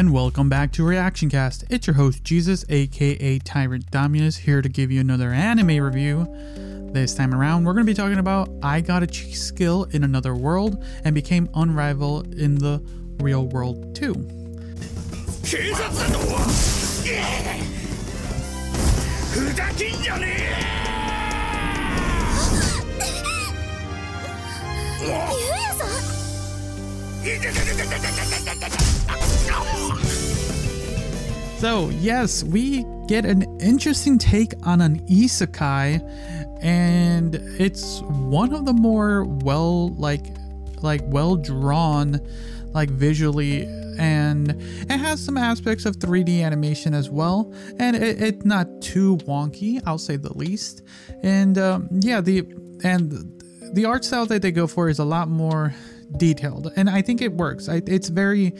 And welcome back to Reaction Cast. It's your host Jesus, aka Tyrant Dominus, here to give you another anime review. This time around, we're going to be talking about I got a skill in another world and became unrivaled in the real world too. So, yes, we get an interesting take on an isekai and it's one of the more well like like well drawn like visually and it has some aspects of 3D animation as well and it's it not too wonky, I'll say the least. And um, yeah, the and the art style that they go for is a lot more detailed and i think it works. I, it's very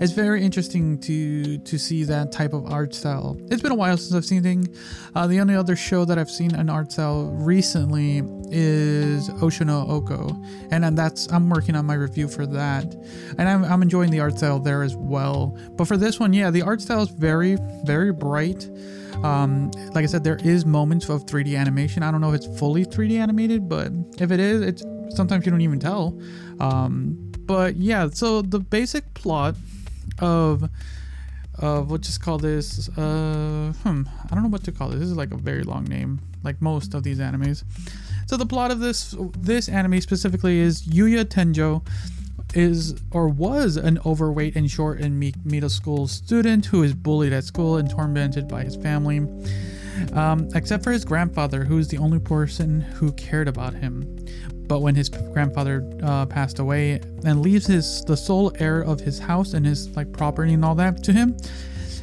it's very interesting to to see that type of art style. It's been a while since i've seen anything uh, the only other show that i've seen an art style recently is Oshi no Ko and then that's i'm working on my review for that and I'm, I'm enjoying the art style there as well. But for this one yeah the art style is very very bright. Um, like I said, there is moments of 3D animation. I don't know if it's fully 3D animated, but if it is, it's sometimes you don't even tell. Um, but yeah, so the basic plot of of what just call this uh hmm i don't know what to call this. This is like a very long name like most of these animes. So the plot of this this anime specifically is yuya tenjo is or was an overweight and short and meek middle school student who is bullied at school and tormented by his family. Um, except for his grandfather who's the only person who cared about him but when his grandfather uh, passed away and leaves his the sole heir of his house and his like property and all that to him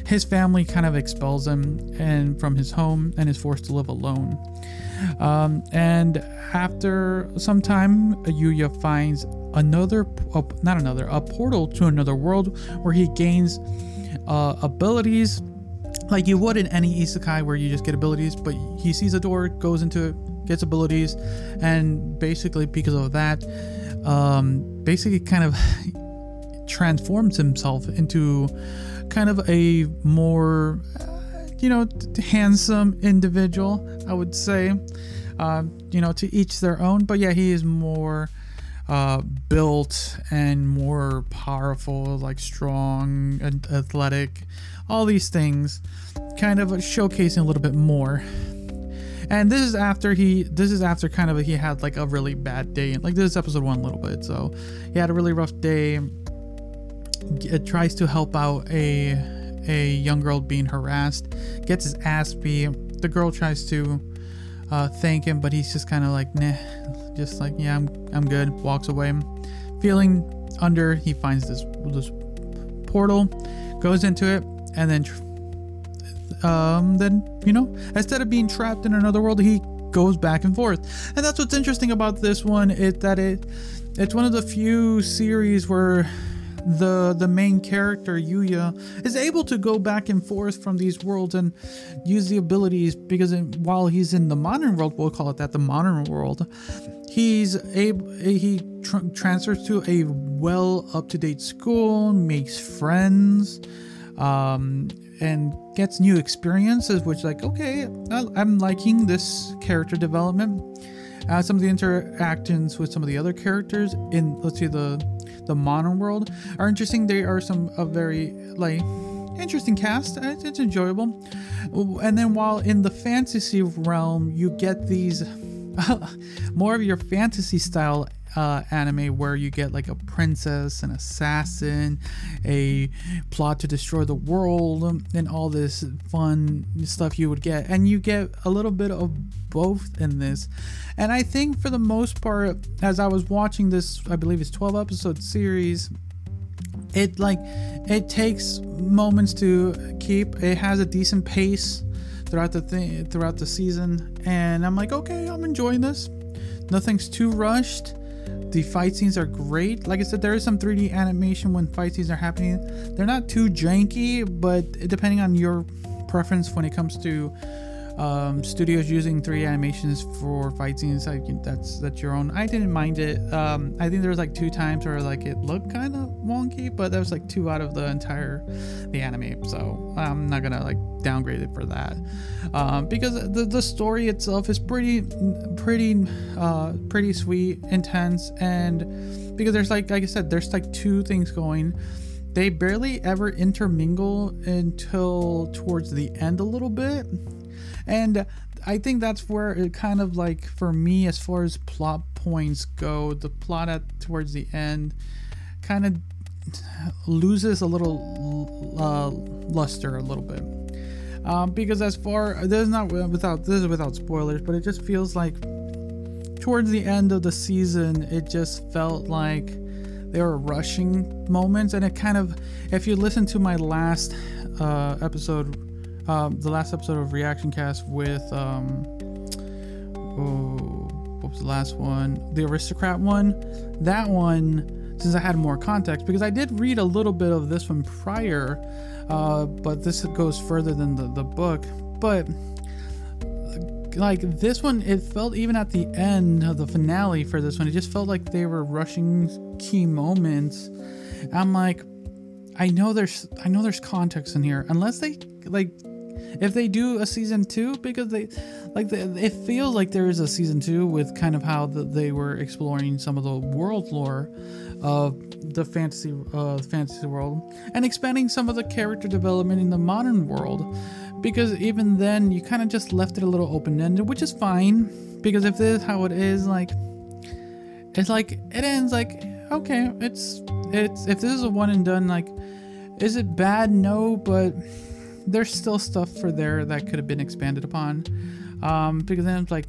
his family kind of expels him and from his home and is forced to live alone. Um, and after some time yuya finds another uh, not another a portal to another world where he gains uh, abilities. Like you would in any isekai where you just get abilities but he sees a door goes into it gets abilities and basically because of that um basically kind of transforms himself into kind of a more uh, you know t- handsome individual i would say uh, you know to each their own but yeah he is more uh, built and more powerful, like strong and athletic, all these things, kind of showcasing a little bit more. And this is after he, this is after kind of he had like a really bad day. Like this is episode one a little bit, so he had a really rough day. It tries to help out a a young girl being harassed, gets his ass beat. The girl tries to uh, thank him, but he's just kind of like, nah, just like, yeah, I'm, I'm good. Walks away. Feeling under, he finds this this portal, goes into it, and then, tr- um, then you know, instead of being trapped in another world, he goes back and forth. And that's what's interesting about this one is that it, it's one of the few series where the the main character Yuya is able to go back and forth from these worlds and use the abilities because while he's in the modern world, we'll call it that, the modern world, he's able he tr- transfers to a well up to date school, makes friends, um, and gets new experiences. Which like okay, I'm liking this character development. Uh, some of the interactions with some of the other characters in let's see the the modern world are interesting. They are some a very like interesting cast. It's, it's enjoyable. And then while in the fantasy realm, you get these more of your fantasy style uh, anime where you get like a princess, an assassin, a plot to destroy the world, and all this fun stuff you would get. And you get a little bit of both in this. And I think for the most part, as I was watching this, I believe it's 12 episode series, it like it takes moments to keep. It has a decent pace throughout the thing throughout the season, and I'm like, okay, I'm enjoying this. Nothing's too rushed. The fight scenes are great. Like I said, there is some 3D animation when fight scenes are happening. They're not too janky, but depending on your preference when it comes to um, studios using 3D animations for fight scenes like that's that's your own i didn't mind it um, i think there was like two times where like it looked kind of wonky but that was like two out of the entire the anime so i'm not gonna like downgrade it for that. Um, because the, the story itself is pretty pretty uh, pretty sweet intense and because there's like like i said there's like two things going. They barely ever intermingle until towards the end a little bit and I think that's where it kind of like for me as far as plot points go, the plot at towards the end kind of loses a little uh, luster a little bit. Um, because as far this is not without this is without spoilers, but it just feels like towards the end of the season, it just felt like there were rushing moments, and it kind of if you listen to my last uh, episode um, the last episode of Reaction Cast with um, oh, what was the last one? The Aristocrat one. That one, since I had more context, because I did read a little bit of this one prior, uh, but this goes further than the, the book. But like this one, it felt even at the end of the finale for this one, it just felt like they were rushing key moments. I'm like, I know there's I know there's context in here. Unless they like if they do a season two because they like it feels like there is a season two with kind of how the, they were exploring some of the world lore of the fantasy uh, fantasy world and expanding some of the character development in the modern world. Because even then you kind of just left it a little open-ended which is fine. Because if this is how it is like it's like it ends like okay it's it's if this is a one and done like is it bad? No but there's still stuff for there that could have been expanded upon. Um, because then it's like,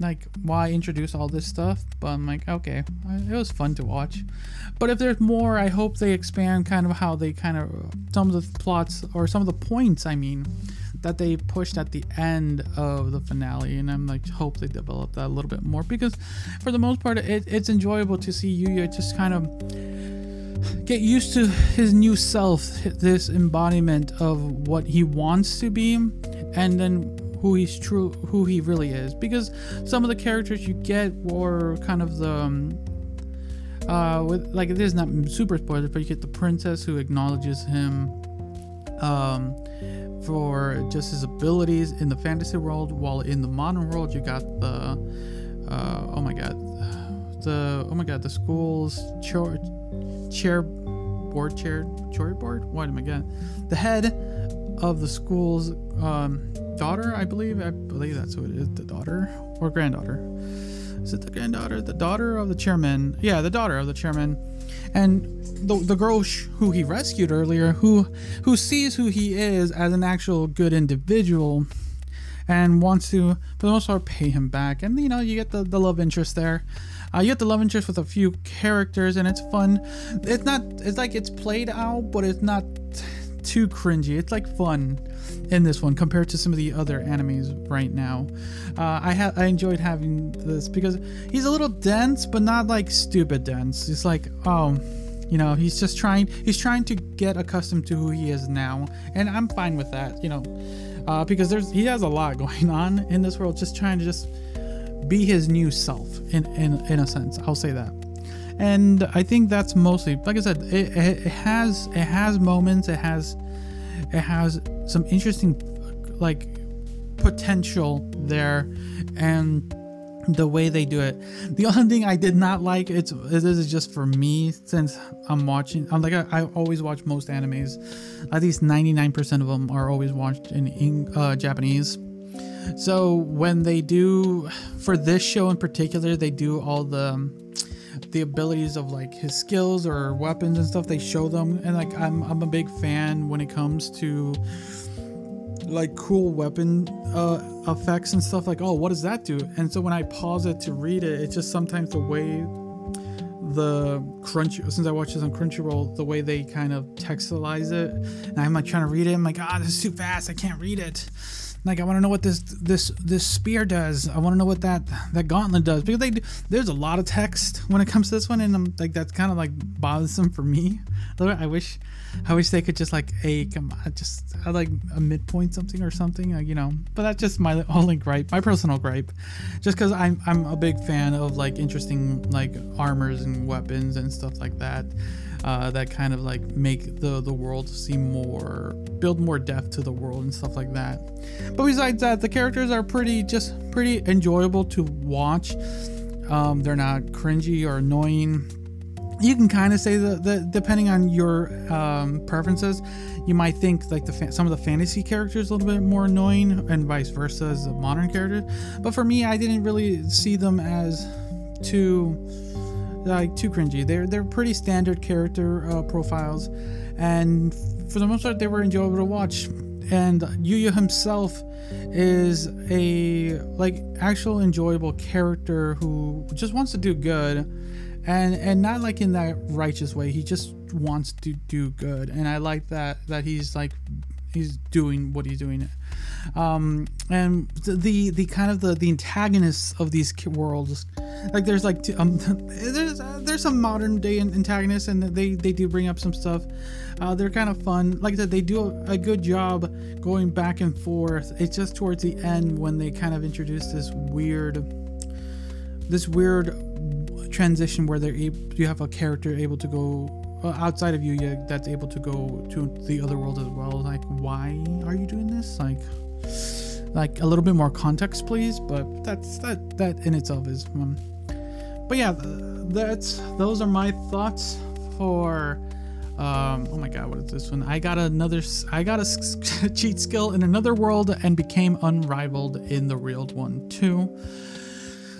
like why introduce all this stuff? But I'm like, okay, it was fun to watch. But if there's more, I hope they expand kind of how they kind of some of the plots or some of the points. I mean, that they pushed at the end of the finale, and I'm like, hope they develop that a little bit more because, for the most part, it, it's enjoyable to see Yuya just kind of get used to his new self, this embodiment of what he wants to be, and then who he's true, who he really is. Because some of the characters you get were kind of the, um, uh, with like this is not super spoilers, but you get the princess who acknowledges him, um, for just his abilities in the fantasy world, while in the modern world you got the, uh, oh my god, the oh my god, the school's church chair board chair chair board what am i getting the head of the school's um, daughter i believe i believe that's what it is the daughter or granddaughter is it the granddaughter the daughter of the chairman yeah the daughter of the chairman and the, the girl sh- who he rescued earlier who who sees who he is as an actual good individual and wants to for the most part pay him back and you know you get the, the love interest there uh, you get the love interest with a few characters, and it's fun. It's not. It's like it's played out, but it's not too cringy. It's like fun in this one compared to some of the other animes right now. Uh, I ha- I enjoyed having this because he's a little dense, but not like stupid dense. It's like oh, you know, he's just trying. He's trying to get accustomed to who he is now, and I'm fine with that. You know, uh, because there's he has a lot going on in this world. Just trying to just be his new self in in, in a sense i'll say that and i think that's mostly like i said it, it has it has moments it has it has some interesting like potential there and the way they do it. The only thing i did not like it's this is just for me since i'm watching i'm like i, I always watch most animes. At least 99% of them are always watched in, in uh, japanese. So when they do for this show in particular, they do all the the abilities of like his skills or weapons and stuff. They show them, and like I'm I'm a big fan when it comes to like cool weapon uh, effects and stuff. Like oh, what does that do? And so when I pause it to read it, it's just sometimes the way the crunch since I watch this on Crunchyroll, the way they kind of textualize it, and I'm like trying to read it. I'm like, ah, this is too fast. I can't read it like I want to know what this this this spear does. I want to know what that that gauntlet does because they do, there's a lot of text when it comes to this one, and I'm like that's kind of like bothersome for me. I wish I wish they could just like hey come on just uh, like a midpoint something or something uh, you know. But that's just my only gripe, my personal gripe, just because I'm I'm a big fan of like interesting like armors and weapons and stuff like that. Uh, that kind of like make the the world seem more build more depth to the world and stuff like that. But besides that the characters are pretty just pretty enjoyable to watch. Um, they're not cringy or annoying. You can kind of say that, depending on your um, preferences you might think like the fa- some of the fantasy characters a little bit more annoying and vice versa as the modern characters. But for me i didn't really see them as too like too cringy. They're they're pretty standard character uh, profiles, and for the most part, they were enjoyable to watch. And Yuya himself is a like actual enjoyable character who just wants to do good, and and not like in that righteous way. He just wants to do good, and I like that that he's like he's doing what he's doing. Um and the the, kind of the the antagonists of these worlds like there's like um there's uh, there's some modern day antagonists and they they do bring up some stuff. Uh, they're kind of fun. Like i said they do a, a good job going back and forth. It's just towards the end when they kind of introduce this weird this weird transition where they're you have a character able to go uh, outside of Yuya that's able to go to the other world as well. Like, why are you doing this? Like, like a little bit more context, please. But that's that that in itself is one. But yeah, that's those are my thoughts for. Um, oh my god, what is this one? I got another. I got a cheat skill in another world and became unrivaled in the real one too.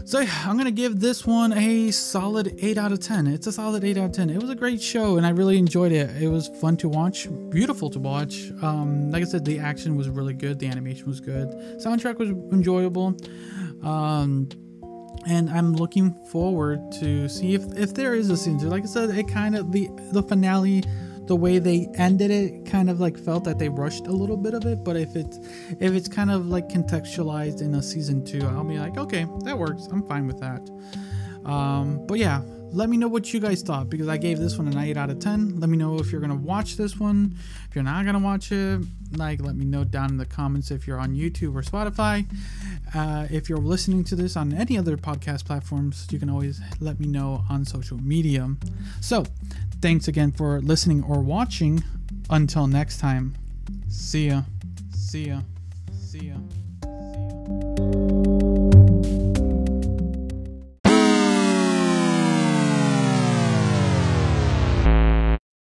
So I'm gonna give this one a solid 8 out of 10. It's a solid 8 out of 10. It was a great show and I really enjoyed it. It was fun to watch, beautiful to watch. Um, like I said, the action was really good, the animation was good, soundtrack was enjoyable. Um, and I'm looking forward to see if, if there is a season. Like I said, it kind of the the finale the way they ended it kind of like felt that they rushed a little bit of it but if it's if it's kind of like contextualized in a season two i'll be like okay that works i'm fine with that um, but yeah let me know what you guys thought because I gave this one an 8 out of 10. Let me know if you're going to watch this one. If you're not going to watch it, like let me know down in the comments if you're on YouTube or Spotify. Uh, if you're listening to this on any other podcast platforms, you can always let me know on social media. So, thanks again for listening or watching. Until next time, see ya. See ya. See ya.